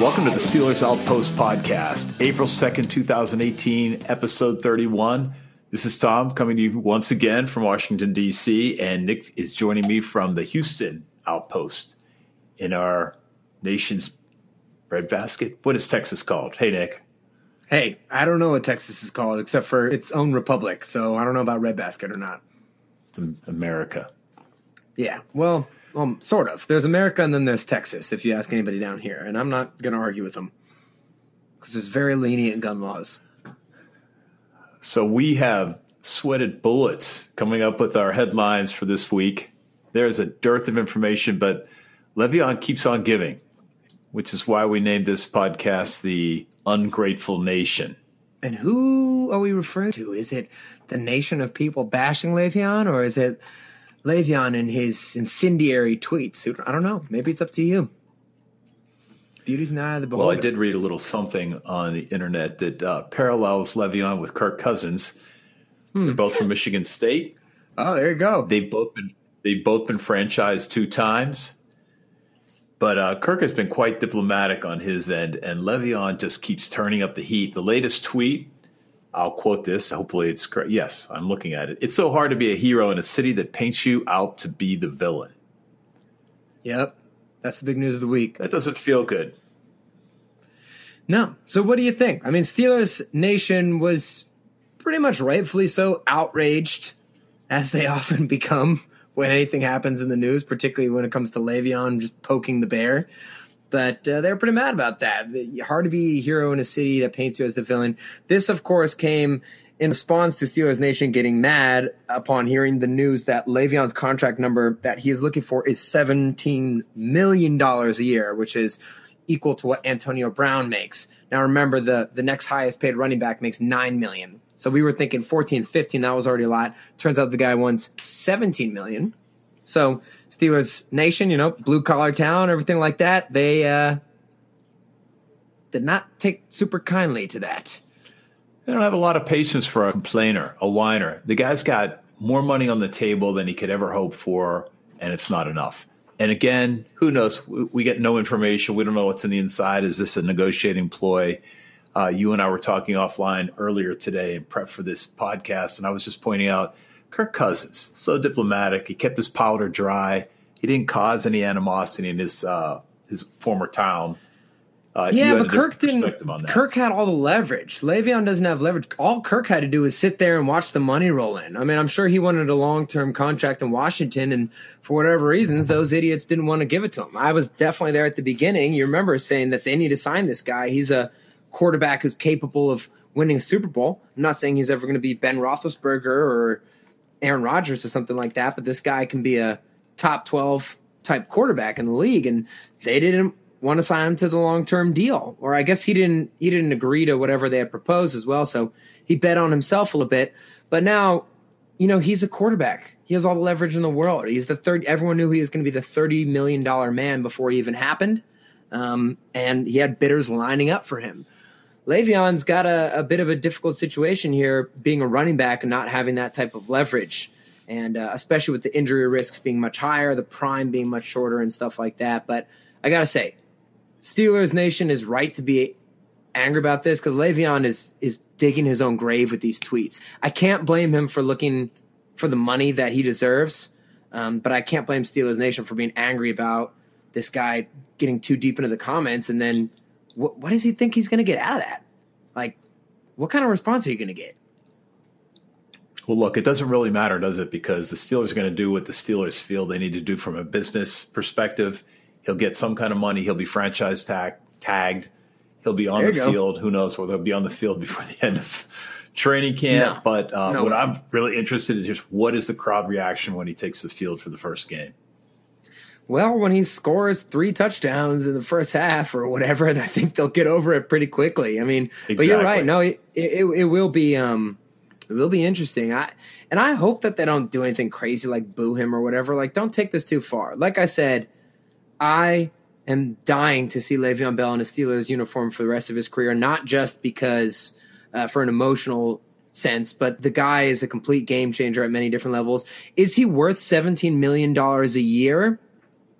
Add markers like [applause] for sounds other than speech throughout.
Welcome to the Steelers Outpost podcast, April 2nd, 2018, episode 31. This is Tom coming to you once again from Washington, D.C., and Nick is joining me from the Houston Outpost in our nation's breadbasket. What is Texas called? Hey, Nick. Hey, I don't know what Texas is called except for its own republic, so I don't know about Red Basket or not. It's America. Yeah, well, um, sort of. There's America and then there's Texas, if you ask anybody down here, and I'm not going to argue with them because there's very lenient gun laws. So we have sweated bullets coming up with our headlines for this week. There's a dearth of information, but Le'Veon keeps on giving, which is why we named this podcast the Ungrateful Nation. And who are we referring to? Is it the nation of people bashing Le'Veon, or is it Le'Veon and his incendiary tweets? I don't know. Maybe it's up to you. Beauty's in the eye of the beholder. Well, I did read a little something on the internet that uh, parallels Le'Veon with Kirk Cousins. They're both from Michigan State. Oh, there you go. They've both been they've both been franchised two times. But uh, Kirk has been quite diplomatic on his end, and Le'Veon just keeps turning up the heat. The latest tweet, I'll quote this. Hopefully, it's correct. Yes, I'm looking at it. It's so hard to be a hero in a city that paints you out to be the villain. Yep. That's the big news of the week. That doesn't feel good. No. So what do you think? I mean, Steelers Nation was pretty much rightfully so outraged, as they [laughs] often become when anything happens in the news, particularly when it comes to Le'Veon just poking the bear. But uh, they're pretty mad about that. Hard to be a hero in a city that paints you as the villain. This, of course, came in response to Steelers Nation getting mad upon hearing the news that Le'Veon's contract number that he is looking for is $17 million a year, which is equal to what Antonio Brown makes. Now remember the the next highest paid running back makes 9 million. So we were thinking 14, 15, that was already a lot. Turns out the guy wants 17 million. So Steelers Nation, you know, blue collar town, everything like that, they uh did not take super kindly to that. They don't have a lot of patience for a complainer, a whiner. The guy's got more money on the table than he could ever hope for, and it's not enough. And again, who knows? We get no information. We don't know what's in the inside. Is this a negotiating ploy? Uh, you and I were talking offline earlier today in prep for this podcast, and I was just pointing out Kirk Cousins, so diplomatic. He kept his powder dry. He didn't cause any animosity in his uh, his former town. Uh, Yeah, but Kirk didn't. perspective on that. Kirk had all the leverage. Le'Veon doesn't have leverage. All Kirk had to do was sit there and watch the money roll in. I mean, I'm sure he wanted a long term contract in Washington, and for whatever reasons, those idiots didn't want to give it to him. I was definitely there at the beginning. You remember saying that they need to sign this guy. He's a quarterback who's capable of winning a Super Bowl. I'm not saying he's ever going to be Ben Roethlisberger or Aaron Rodgers or something like that, but this guy can be a top 12 type quarterback in the league. And they didn't want to sign him to the long term deal. Or I guess he didn't he didn't agree to whatever they had proposed as well. So he bet on himself a little bit. But now, you know, he's a quarterback. He has all the leverage in the world. He's the third everyone knew he was going to be the thirty million dollar man before he even happened. Um, and he had bidders lining up for him. Le'Veon's got a, a bit of a difficult situation here, being a running back and not having that type of leverage, and uh, especially with the injury risks being much higher, the prime being much shorter, and stuff like that. But I gotta say, Steelers Nation is right to be angry about this because Le'Veon is is digging his own grave with these tweets. I can't blame him for looking for the money that he deserves. Um, but I can't blame Steelers Nation for being angry about this guy getting too deep into the comments. And then what, what does he think he's going to get out of that? Like, what kind of response are you going to get? Well, look, it doesn't really matter, does it? Because the Steelers are going to do what the Steelers feel they need to do from a business perspective. He'll get some kind of money. He'll be franchise tag, tagged. He'll be on the go. field. Who knows whether he'll be on the field [laughs] before the end of training camp? No. But uh, No what way. I'm really interested in is just what is the crowd reaction when he takes the field for the first game? Well, when he scores three touchdowns in the first half or whatever, [laughs] I think they'll get over it pretty quickly. I mean, but you're right. No, it, it, it will be um, it will be interesting. I and I hope that they don't do anything crazy like boo him or whatever. Like, don't take this too far. Like I said, I am dying to see Le'Veon Bell in a Steelers uniform for the rest of his career, not just because uh, for an emotional sense, but the guy is a complete game changer at many different levels. Is he worth $17 million a year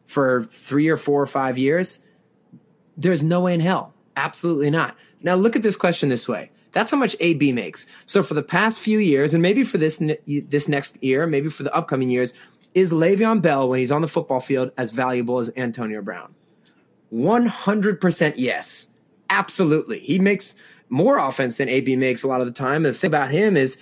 for three or four or five years? There's no way in hell. Absolutely not. Now look at this question this way. That's how much AB makes. So for the past few years, and maybe for this this next year, maybe for the upcoming years, is Le'Veon Bell when he's on the football field as valuable as Antonio Brown? 100% yes. Absolutely. He makes more offense than AB makes a lot of the time. And the thing about him is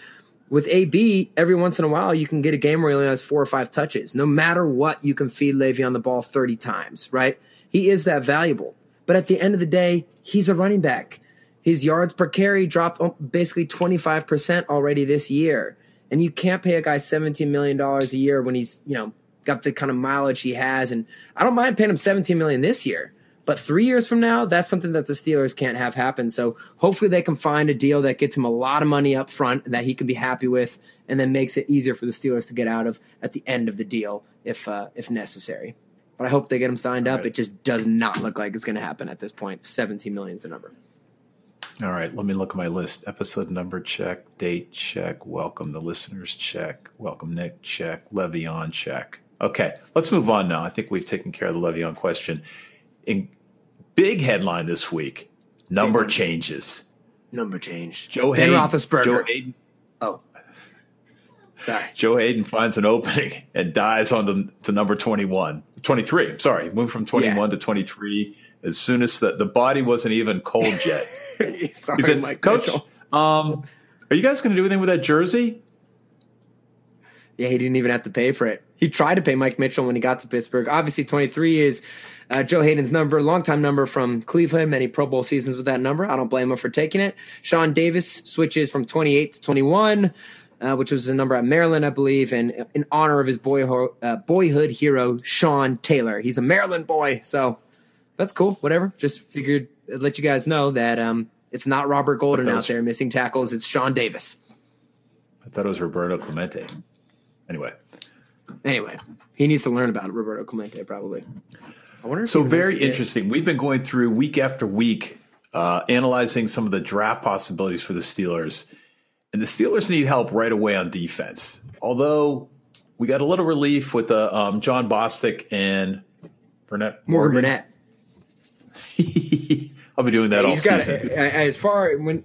with AB, every once in a while, you can get a game where he only has four or five touches. No matter what, you can feed Le'Veon the ball 30 times, right? He is that valuable. But at the end of the day, he's a running back. His yards per carry dropped um, basically 25% already this year. And you can't pay a guy $17 million a year when he's, you know, got the kind of mileage he has. And I don't mind paying him 17 million this year. But three years from now, that's something that the Steelers can't have happen. So hopefully they can find a deal that gets him a lot of money up front and that he can be happy with, and then makes it easier for the Steelers to get out of at the end of the deal if uh, if necessary. But I hope they get him signed up. Right. It just does not look like it's going to happen at this point. 17 million is the number. All right, let me look at my list. Episode number check, date check, welcome the listeners check, welcome Nick check, Le'Veon check. Okay, let's move on now. I think we've taken care of the Le'Veon question. In big headline this week, number one. changes. Number change. Joe ben Haden, Roethlisberger. Joe Haden, oh, sorry. Joe Haden finds an opening and dies on to, to number 21. 23, I'm sorry. Moved from 21 Yeah. to 23 as soon as the, the body wasn't even cold yet. [laughs] sorry, He said, Mike Coach, um, are you guys going to do anything with that jersey? Yeah, he didn't even have to pay for it. He tried to pay Mike Mitchell when he got to Pittsburgh. Obviously, 23 is uh, Joe Haden's number, longtime number from Cleveland, many Pro Bowl seasons with that number. I don't blame him for taking it. Sean Davis switches from 28 to 21, uh, which was a number at Maryland, I believe, and in honor of his boyho- uh, boyhood hero, Sean Taylor. He's a Maryland boy, so that's cool. Whatever. Just figured I'd let you guys know that um, it's not Robert Golden out there missing tackles. It's Sean Davis. I thought it was Roberto Clemente. Anyway, Anyway, he needs to learn about Roberto Clemente probably. I wonder. If so very knows it. interesting. We've been going through week after week, uh, analyzing some of the draft possibilities for the Steelers, and the Steelers need help right away on defense. Although we got a little relief with uh, um, Jon Bostic and Burnett Morgan Burnett. [laughs] I'll be doing that all He's got season. as far when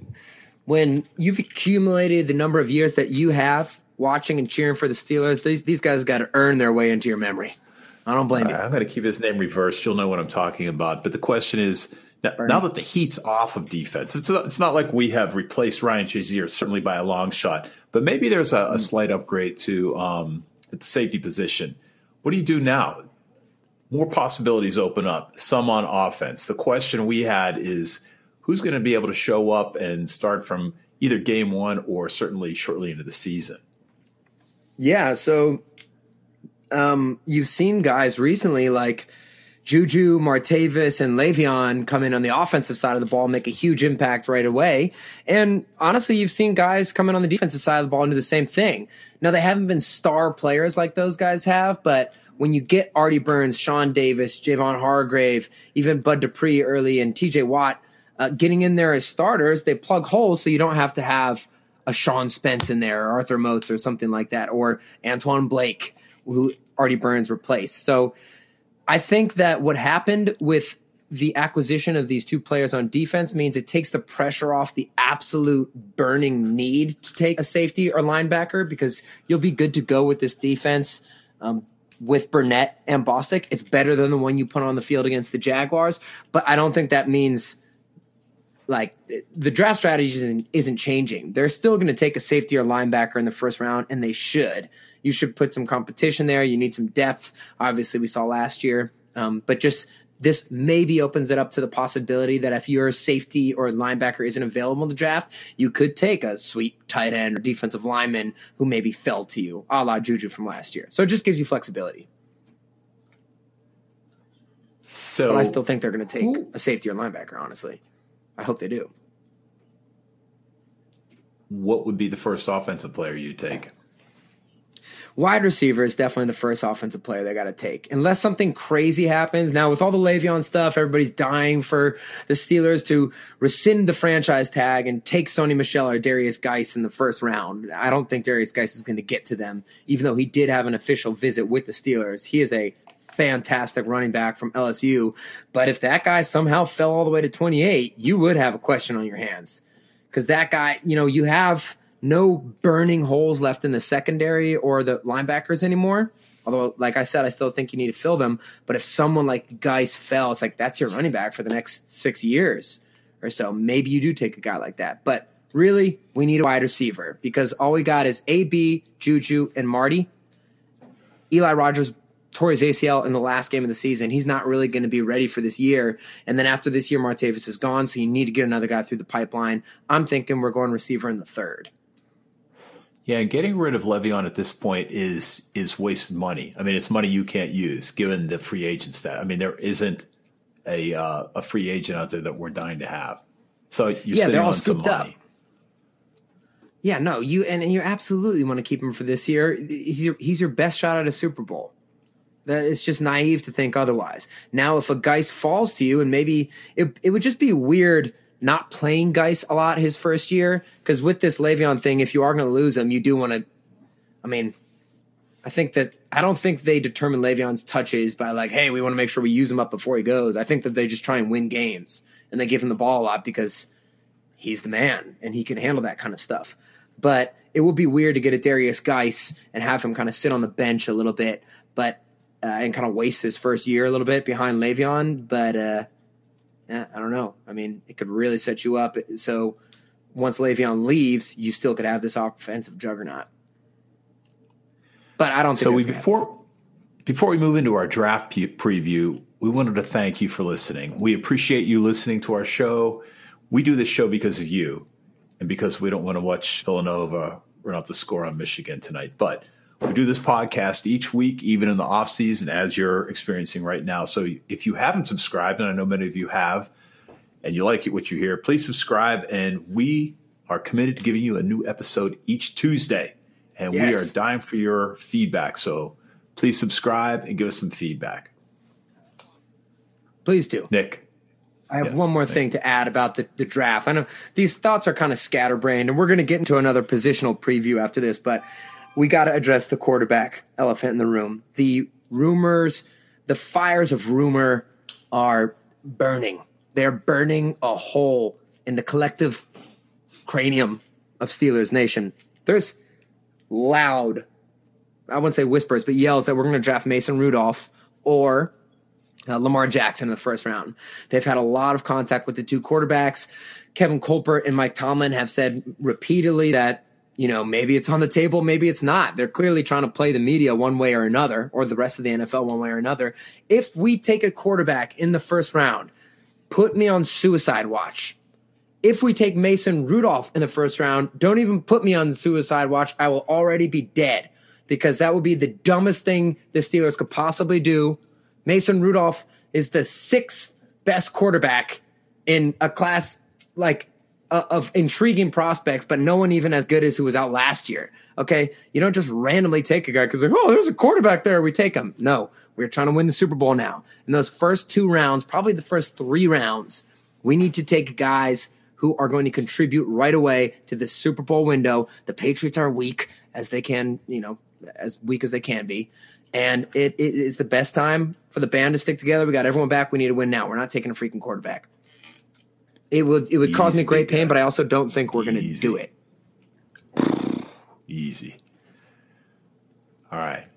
when you've accumulated the number of years that you have watching and cheering for the Steelers. These these guys got to earn their way into your memory. I don't blame you. I'm going to keep his name reversed. You'll know what I'm talking about. But the question is now, now that the heat's off of defense, it's not, it's not like we have replaced Ryan Shazier, certainly by a long shot, but maybe there's a, a slight upgrade to um, at the safety position. What do you do now? More possibilities open up, some on offense. The question we had is who's going to be able to show up and start from either game one or certainly shortly into the season? Yeah, so um, you've seen guys recently like Juju, Martavis, and Le'Veon come in on the offensive side of the ball, and make a huge impact right away. And honestly, you've seen guys come in on the defensive side of the ball and do the same thing. Now, they haven't been star players like those guys have, but when you get Artie Burns, Sean Davis, Javon Hargrave, even Bud Dupree early, and TJ Watt uh, getting in there as starters, they plug holes so you don't have to have a Sean Spence in there, or Arthur Moats, or something like that, or Antoine Blake, who Artie Burns replaced. So I think that what happened with the acquisition of these two players on defense means it takes the pressure off the absolute burning need to take a safety or linebacker because you'll be good to go with this defense. Um, with Burnett and Bostic. It's better than the one you put on the field against the Jaguars, but I don't think that means like the draft strategy isn't, isn't changing. They're still going to take a safety or linebacker in the first round, and they should. You should put some competition there. You need some depth. Obviously, we saw last year, um, but just this maybe opens it up to the possibility that if your safety or linebacker isn't available in the draft, you could take a sweet tight end or defensive lineman who maybe fell to you, a la Juju from last year. So it just gives you flexibility. So But I still think they're going to take a safety or linebacker, honestly. I hope they do. what would be the first offensive player you take? Wide receiver is definitely the first offensive player they got to take. Unless something crazy happens. Now, with all the Le'Veon stuff, everybody's dying for the Steelers to rescind the franchise tag and take Sony Michel or Derrius Guice in the first round. I don't think Derrius Guice is going to get to them, even though he did have an official visit with the Steelers. He is a fantastic running back from LSU. But if that guy somehow fell all the way to 28, you would have a question on your hands. Because that guy, you know, you have no burning holes left in the secondary or the linebackers anymore. Although, like I said, I still think you need to fill them. But if someone like Guice fell, it's like that's your running back for the next six years or so. Maybe you do take a guy like that. But really, we need a wide receiver because all we got is AB, Juju, and Marty. Eli Rogers tore his ACL in the last game of the season. He's not really going to be ready for this year. And then after this year, Martavis is gone, so you need to get another guy through the pipeline. I'm thinking we're going receiver in the third. Yeah, getting rid of Le'Veon at this point is is wasted money. I mean, it's money you can't use given the free agent stat. I mean, there isn't a uh, a free agent out there that we're dying to have. So you're Yeah, sitting they're all on some scooped up. money. Yeah, no, you and, and you absolutely want to keep him for this year. He's your, he's your best shot at a Super Bowl. That it's just naive to think otherwise. Now, if a Guice falls to you, and maybe it it would just be weird not playing Guice a lot his first year because with this Le'Veon thing, if you are going to lose him, you do want to. I mean, I think that I don't think they determine Le'Veon's touches by like, hey, we want to make sure we use him up before he goes. I think that they just try and win games and they give him the ball a lot because he's the man and he can handle that kind of stuff. But it would be weird to get a Derrius Guice and have him kind of sit on the bench a little bit, but uh, and kind of waste his first year a little bit behind Le'Veon. But uh, yeah, I don't know. I mean, it could really set you up. So once Le'Veon leaves, you still could have this offensive juggernaut. But I don't think So we gonna happen. before before we move into our draft pe- preview, we wanted to thank you for listening. We appreciate you listening to our show. We do this show because of you, and because we don't want to watch Villanova run up the score on Michigan tonight. But we do this podcast each week, even in the off season, as you're experiencing right now. So if you haven't subscribed, and I know many of you have, and you like it what you hear, please subscribe. And we are committed to giving you a new episode each Tuesday. And we are dying for your feedback. So please subscribe and give us some feedback. Please do. Nick, I have Yes, one more thing to add about the, the draft. I know these thoughts are kind of scatterbrained, and we're going to get into another positional preview after this, but we got to address the quarterback elephant in the room. The rumors, the fires of rumor are burning. They're burning a hole in the collective cranium of Steelers Nation. There's loud, I wouldn't say whispers, but yells that we're going to draft Mason Rudolph or uh, Lamar Jackson in the first round. They've had a lot of contact with the two quarterbacks. Kevin Colbert and Mike Tomlin have said repeatedly that, you know, maybe it's on the table, maybe it's not. They're clearly trying to play the media one way or another, or the rest of the NFL one way or another. If we take a quarterback in the first round, put me on suicide watch. If we take Mason Rudolph in the first round, don't even put me on suicide watch. I will already be dead because that would be the dumbest thing the Steelers could possibly do. Mason Rudolph is the sixth best quarterback in a class like Uh, of intriguing prospects, but no one even as good as who was out last year. Okay, you don't just randomly take a guy because like, oh, there's a quarterback there, we take him. No, we're trying to win the Super Bowl now. In those first two rounds, probably the first three rounds, we need to take guys who are going to contribute right away to the Super Bowl window. The Patriots are weak as they can, you know, as weak as they can be. And it, it is the best time for the band to stick together. We got everyone back. We need to win now. We're not taking a freaking quarterback. It would it would cause me great pain, guy. but I also don't think we're going to do it. easy. All right.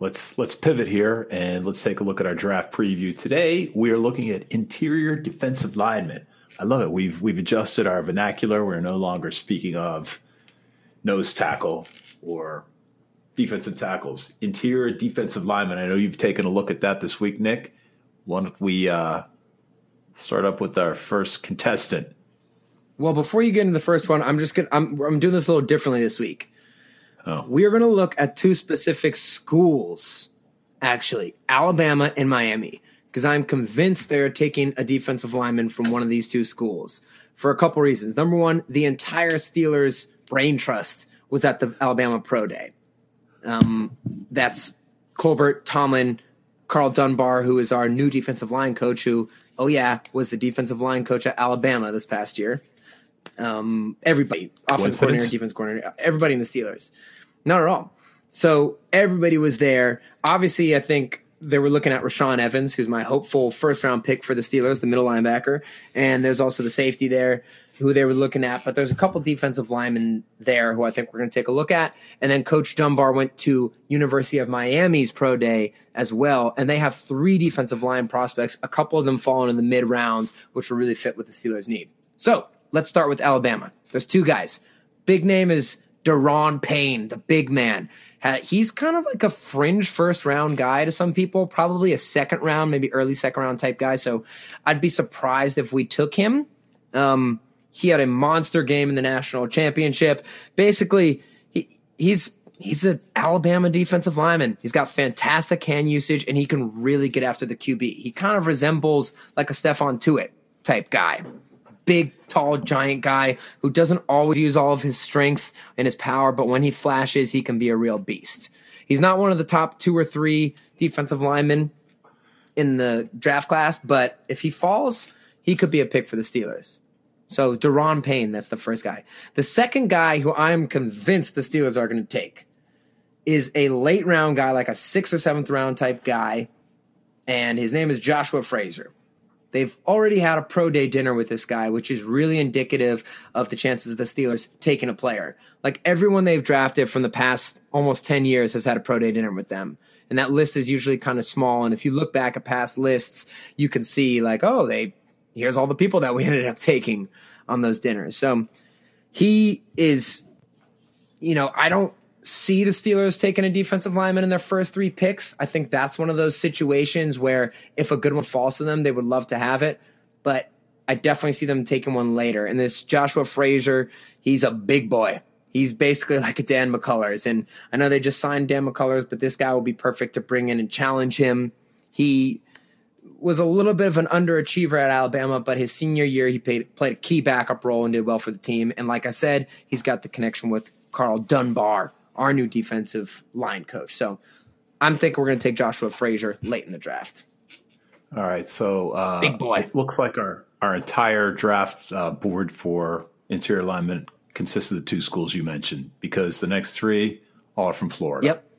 let's let's pivot here and let's take a look at our draft preview. Today we are looking at interior defensive linemen. I love it. We've we've adjusted our vernacular. We're no longer speaking of nose tackle or defensive tackles. Interior defensive linemen. I know you've taken a look at that this week, Nick. Why don't we uh, start up with our first contestant? Well, before you get into the first one, I'm just gonna I'm I'm doing this a little differently this week. Oh. We are going to look at two specific schools, actually, Alabama and Miami, because I'm convinced they're taking a defensive lineman from one of these two schools for a couple reasons. Number one, the entire Steelers brain trust was at the Alabama Pro Day. Um, that's Colbert, Tomlin, Karl Dunbar, who is our new defensive line coach, who, oh yeah, was the defensive line coach at Alabama this past year. Um, everybody, offense coordinator, defense coordinator, everybody in the Steelers. Not at all. So everybody was there. Obviously, I think they were looking at Rashaan Evans, who's my hopeful first round pick for the Steelers, the middle linebacker. And there's also the safety there who they were looking at. But there's a couple defensive linemen there who I think we're going to take a look at. And then Coach Dunbar went to University of Miami's pro day as well. And they have three defensive line prospects, a couple of them falling in the mid rounds, which will really fit what the Steelers need. So let's start with Alabama. There's two guys. Big name is Da'Ron Payne, the big man. He's kind of like a fringe first round guy to some people, probably a second round, maybe early second round type guy. So I'd be surprised if we took him. Um, he had a monster game in the national championship. Basically, he, he's he's an Alabama defensive lineman. He's got fantastic hand usage and he can really get after the QB. He kind of resembles like a Stephon Tuitt type guy big, tall, giant guy who doesn't always use all of his strength and his power, but when he flashes, he can be a real beast. He's not one of the top two or three defensive linemen in the draft class, but if he falls, he could be a pick for the Steelers. So Da'Ron Payne, that's the first guy. The second guy who I'm convinced the Steelers are going to take is a late round guy, like a sixth or seventh round type guy, and his name is Joshua Frazier. They've already had a pro day dinner with this guy, which is really indicative of the chances of the Steelers taking a player. Like everyone they've drafted from the past almost 10 years has had a pro day dinner with them. And that list is usually kind of small. And if you look back at past lists, you can see like, oh, they, here's all the people that we [laughs] ended up taking on those dinners. So he is, you know, I don't see the Steelers taking a defensive lineman in their first three picks. I think that's one of those situations where if a good one falls to them, they would love to have it. But I definitely see them taking one later. And this Joshua Frazier, he's a big boy. He's basically [laughs] like a Dan McCullers. And I know they just signed Dan McCullers, but this guy will be perfect to bring in and challenge him. He was a little bit of an underachiever at Alabama, but his senior year, he played, played a key backup role and did well for the team. And like I said, he's got the connection with Karl Dunbar, our new defensive line coach. So I'm thinking we're going to take Joshua Frazier late in the draft. All right, so uh, Big boy. It looks like our our entire draft uh, board for interior alignment consists of the two schools you mentioned because the next three all are from Florida. Yep.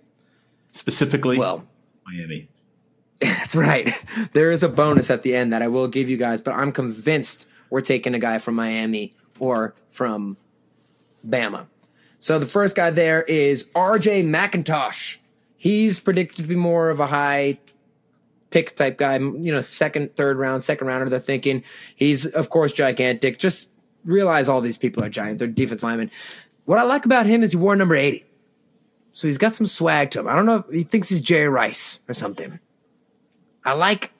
specifically Well, Miami. Right. [laughs] There is a bonus at the end that I will give you guys, but I'm convinced we're taking a guy from Miami or from Bama. So the first guy there is RJ McIntosh. He's predicted to be more of a high pick type guy, you know, second, third round, second rounder. They're thinking he's, of course, gigantic. Just realize all these people are giant. They're defense linemen. What I like about him is he wore number 80. So he's got some swag to him. I don't know if he thinks he's Jerry Rice or something. I like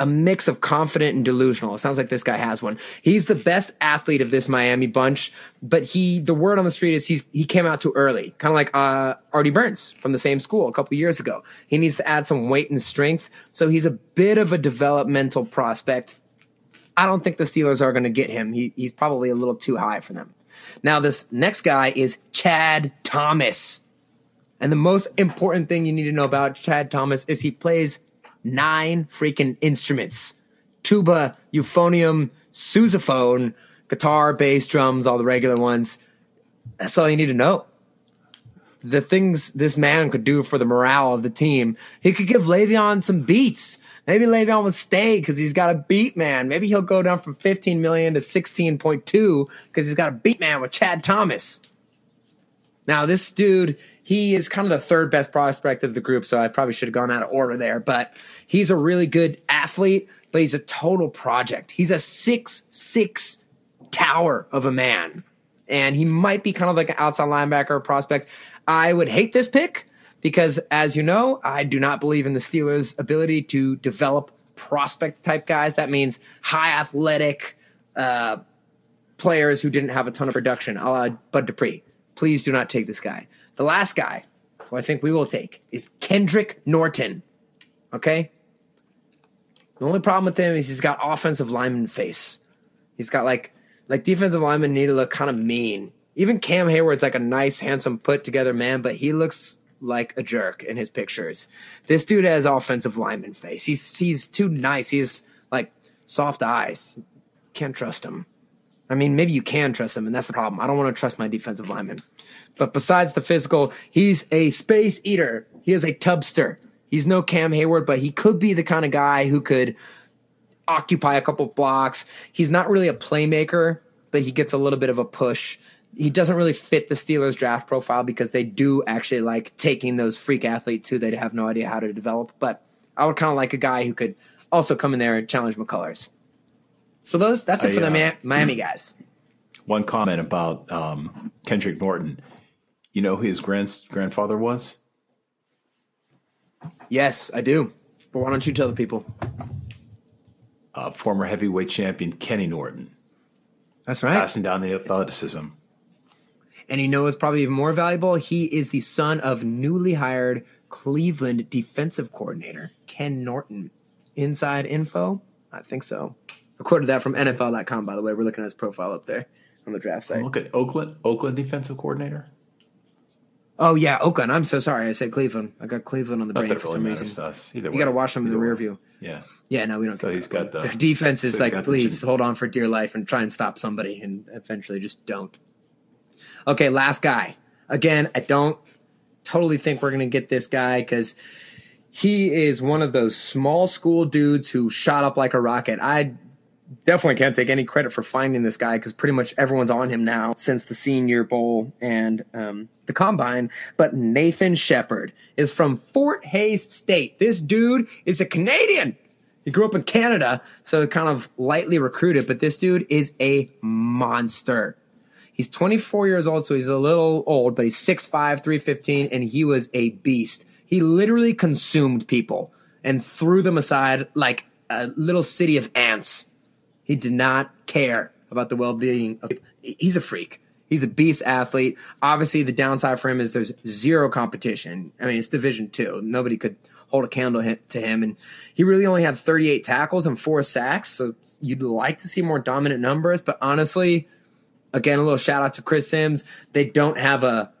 a mix of confident and delusional. It sounds like this guy has one. He's the best athlete of this Miami bunch, but he the word on the street is he's he came out too early, kind of like uh, Artie Burns from the same school a couple years ago. He needs to add some weight and strength, so he's a bit of a developmental prospect. I don't think the Steelers are going to get him. He, he's probably a little too high for them. Now this next guy is Chad Thomas. And the most important thing you need to know about Chad Thomas is he plays nine freaking instruments tuba, euphonium, sousaphone, guitar, bass, drums, all the regular ones. That's all you need to know. The things this man could do for the morale of the team, he could give Le'Veon some beats. Maybe Le'Veon would stay because he's got a beat man. Maybe he'll go down from 15 million to 16.2 because he's got a beat man with Chad Thomas. Now, this dude He is kind of the third best prospect of the group, so I probably should have gone out of order there. But he's a really good athlete, but he's a total project. He's a six six tower of a man, and he might be kind of like an outside linebacker prospect. I would hate this pick because, as you know, I do not believe in the Steelers' ability to develop prospect type guys. That means high athletic uh, players who didn't have a ton of production, a la Bud Dupree. Please do not take this guy. The last guy who I think we will take is Kendrick Norton. Okay? The only problem with him is he's got offensive lineman face. He's got like like defensive linemen need to look kind of mean. Even Cam Heyward's like a nice, handsome, put together man, but he looks like a jerk in his pictures. This dude has offensive lineman face. He's he's too nice. He's like soft eyes. Can't trust him. I mean, maybe you can trust him, and that's the problem. I don't want to trust my defensive lineman. But besides the physical, he's a space eater. He is a tubster. He's no Cam Heyward, but he could be the kind of guy who could occupy a couple blocks. He's not really a playmaker, but he gets a little bit of a push. He doesn't really fit the Steelers draft profile because they do actually like taking those freak athletes who they have no idea how to develop. But I would kind of like a guy who could also come in there and challenge McCullers. So those that's it I, for the uh, Miami [clears throat] guys. One comment about um, Kendrick Norton. You know who his grand, grandfather was? Yes, I do. But why don't you tell the people? Uh, former heavyweight champion Kenny Norton, That's right. passing down the athleticism. And you know what's probably even more valuable? He is the son of newly hired Cleveland defensive coordinator, Ken Norton. Inside info? I think so. I quoted that from NFL.com, by the way. We're looking at his profile up there on the draft site. Look at Oakland, Oakland defensive coordinator. Oh, yeah, Oakland. I'm so sorry. I said Cleveland. I got Cleveland on the Not brain for really some reason. to us. Either You got to watch them in the Either rear way. view. Yeah. Yeah, no, we don't. So he's got the- Their defense is he's like, please hold on for dear life and try and stop somebody, and eventually just don't. Okay, last guy. Again, I don't totally think we're gonna get this guy because he is one of those small school dudes who shot up like a rocket. I definitely can't take any credit for finding this guy because pretty much everyone's on him now since the Senior Bowl and um, the Combine. But Nathan Shepherd is from Fort Hays State. This dude is a Canadian. He grew up in Canada, so kind of lightly recruited, but this dude is a monster. He's 24 years old, so he's a little old, but he's 6'5, 315, and he was a beast. He literally consumed people and threw them aside like a little city of ants. He did not care about the well being of people. He's a freak. He's a beast athlete. Obviously, the downside for him is there's zero competition. I mean, it's Division Two. Nobody could hold a candle to him, and he really only had 38 tackles and four sacks. So you'd like to see more dominant numbers, but honestly, again, a little shout out to Chris Sims. They don't have a.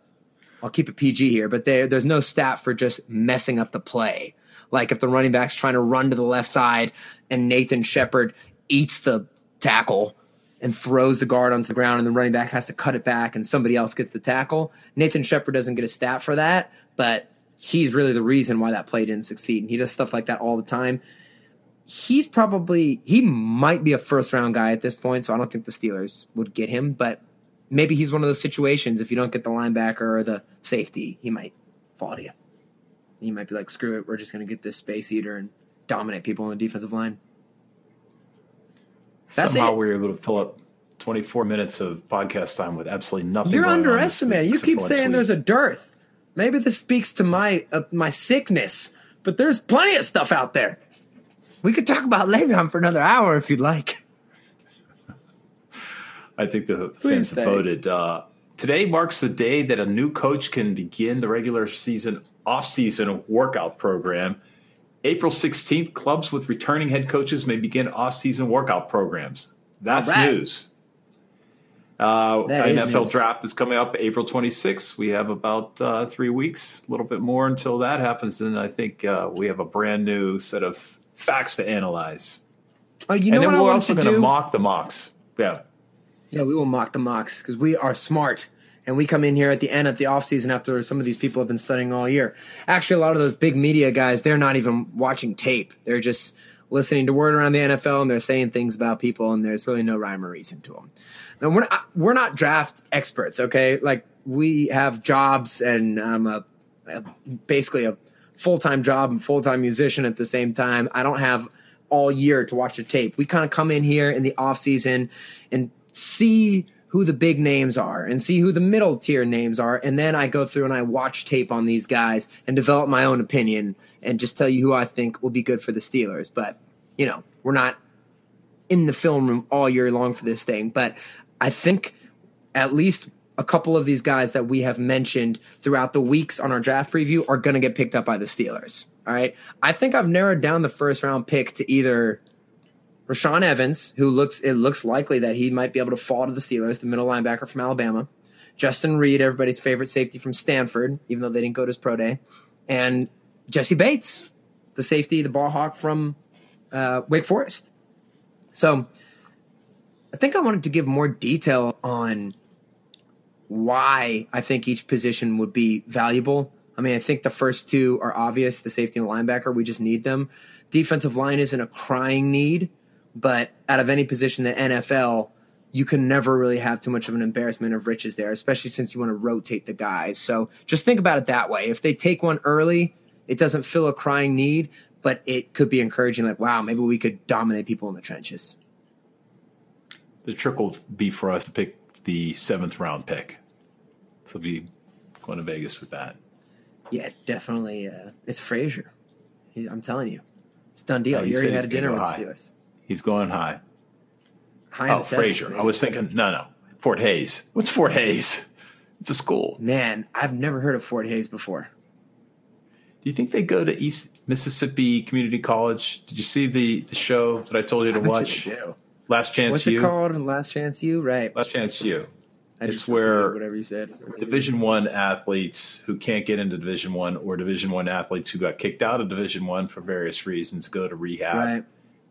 I'll keep it PG here, but there there's no stat for just messing up the play. Like if the running back's trying to run to the left side and Nathan Shepherd eats the tackle and throws the guard onto the ground and the running back has to cut it back and somebody else gets the tackle. Nathan Shepherd doesn't get a stat for that, but he's really the reason why that play didn't succeed. And he does stuff like that all the time. He's probably he might be a first round guy at this point, so I don't think the Steelers would get him, but maybe he's one of those situations if you don't get the linebacker or the safety, he might fall to you. You might be like, screw it, we're just gonna get this space eater and dominate people on the defensive line. That's Somehow it. we were able to fill up 24 minutes of podcast time with absolutely nothing. You're going on this underestimating. You keep saying there's a dearth. Maybe this speaks to my uh, my sickness, but there's plenty of stuff out there. We could talk about Le'Veon for another hour if you'd like. [laughs] I think the fans have voted. Uh, today marks the day that a new coach can begin the regular season off-season workout program. April 16th, clubs with returning head coaches may begin off-season workout programs. That's right. news. Uh, That NFL news. draft is coming up April 26th. We have about uh, three weeks, a little bit more until that happens. And I think uh, we have a brand new set of facts to analyze. Oh, you know and then we're also going to mock the mocks. Yeah. Yeah, we will mock the mocks because we are smart. And we come in here at the end at the off season after some of these people have been studying all year. Actually, a lot of those big media guys, they're not even watching tape. They're just listening to word around the NFL and they're saying things about people and there's really no rhyme or reason to them. Now, we're not, we're not draft experts, okay? Like, we have jobs, and I'm a, a basically a full time job and full time musician at the same time. I don't have all year to watch the tape. We kind of come in here in the off season and see who the big names are and see who the middle tier names are. And then I go through and I watch tape on these guys and develop my own opinion and just tell you who I think will be good for the Steelers. But, you know, we're not in the film room all year long for this thing. But I think at least a couple of these guys that we have mentioned throughout the weeks on our draft preview are going to get picked up by the Steelers. All right. I think I've narrowed down the first round pick to either Rashaan Evans, who looks it looks likely that he might be able to fall to the Steelers, the middle linebacker from Alabama. Justin Reid, everybody's favorite safety from Stanford, even though they didn't go to his pro day, and Jessie Bates, the safety, the ball hawk from uh, Wake Forest. So, I think I wanted to give more detail on why I think each position would be valuable. I mean, I think the first two are obvious the safety and linebacker. We just need them. Defensive line isn't a crying need, but out of any position in the NFL, you can never really have too much of an embarrassment of riches there, especially since you want to rotate the guys. So just think about it that way. If they take one early, it doesn't fill a crying need, but it could be encouraging, like, wow, maybe we could dominate people in the trenches. The trick will be for us to pick the seventh round pick. So be going to Vegas with that. Yeah, definitely. Uh, it's Frazier. He, I'm telling you, it's done deal. Yeah, he he already had a dinner with. Steelers. He's going high. High in Oh, seventh. Frazier. I was thinking, no, no, Fort Hays. What's Fort Hays? It's a school. Man, I've never heard of Fort Hays before. Do you think they go to East Mississippi Community College? Did you see the, the show that I told you to I bet you watch? Last Chance What's it called? Last Chance U? Right. Last Chance U. I it's where whatever you said. Division One athletes who can't get into Division One or Division One athletes who got kicked out of Division One for various reasons go to rehab. Right.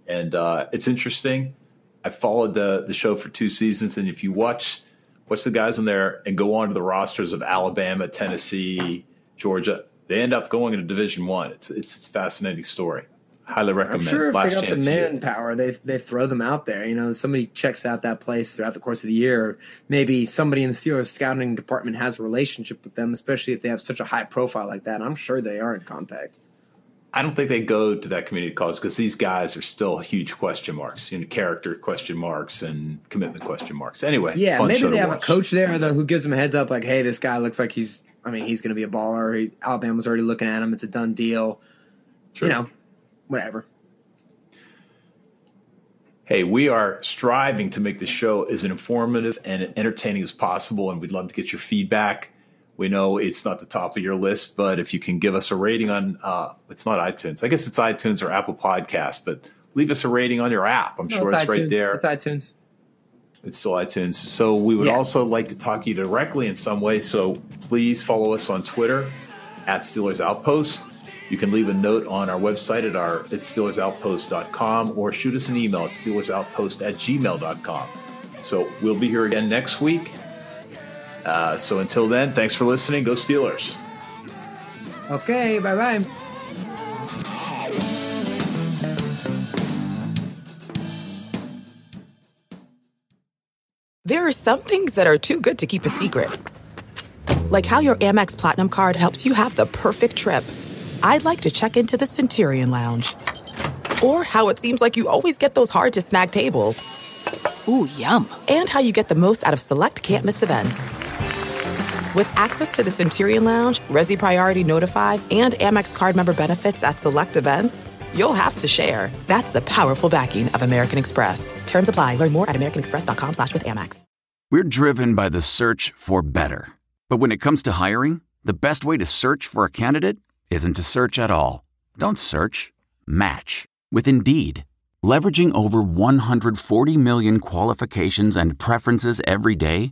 And uh, it's interesting. I followed the the show for two seasons, and if you watch watch the guys on there and go on to the rosters of Alabama, Tennessee, Georgia, they end up going into Division One. It's, it's it's a fascinating story. Highly recommend. I'm sure if Last they got the manpower, they they throw them out there. You know, somebody checks out that place throughout the course of the year. Maybe somebody in the Steelers scouting department has a relationship with them, especially if they have such a high profile like that. I'm sure they are in contact. I don't think they go to that community college because these guys are still huge question marks, you know, character question marks and commitment question marks. Anyway, Yeah, fun maybe show they to have a coach there though who gives them a heads up, like, "Hey, this guy looks like he's. I mean, he's going to be a baller. He, Alabama's already looking at him. It's a done deal. Sure. You know, whatever." Hey, we are striving to make the show as informative and entertaining as possible, and we'd love to get your feedback. We know it's not the top of your list, but if you can give us a rating on, uh, it's not iTunes. I guess it's iTunes or Apple Podcast, but leave us a rating on your app. I'm No, sure it's, right there. It's iTunes. It's still iTunes. So we would Yeah. also like to talk to you directly in some way. So please follow us on Twitter at Steelers Outpost. You can leave a note on our website at our at SteelersOutpost.com or shoot us an email at SteelersOutpost at gmail.com. So we'll be here again next week. Uh, so until then, thanks for listening. Go Steelers. Okay, bye bye. There are some things that are too good to keep a secret. Like how your Amex Platinum card helps you have the perfect trip. I'd like to check into the Centurion Lounge. Or how it seems like you always get those hard to snag tables. Ooh, yum. And how you get the most out of select can't miss events. With access to the Centurion Lounge, Resy Priority Notified, and Amex card member benefits at select events, you'll have to share. That's the powerful backing of American Express. Terms apply. Learn more at americanexpress.com slash with Amex. We're driven by the search for better. But when it comes to hiring, the best way to search for a candidate isn't to search at all. Don't search, match with Indeed. Leveraging over 140 million qualifications and preferences every day,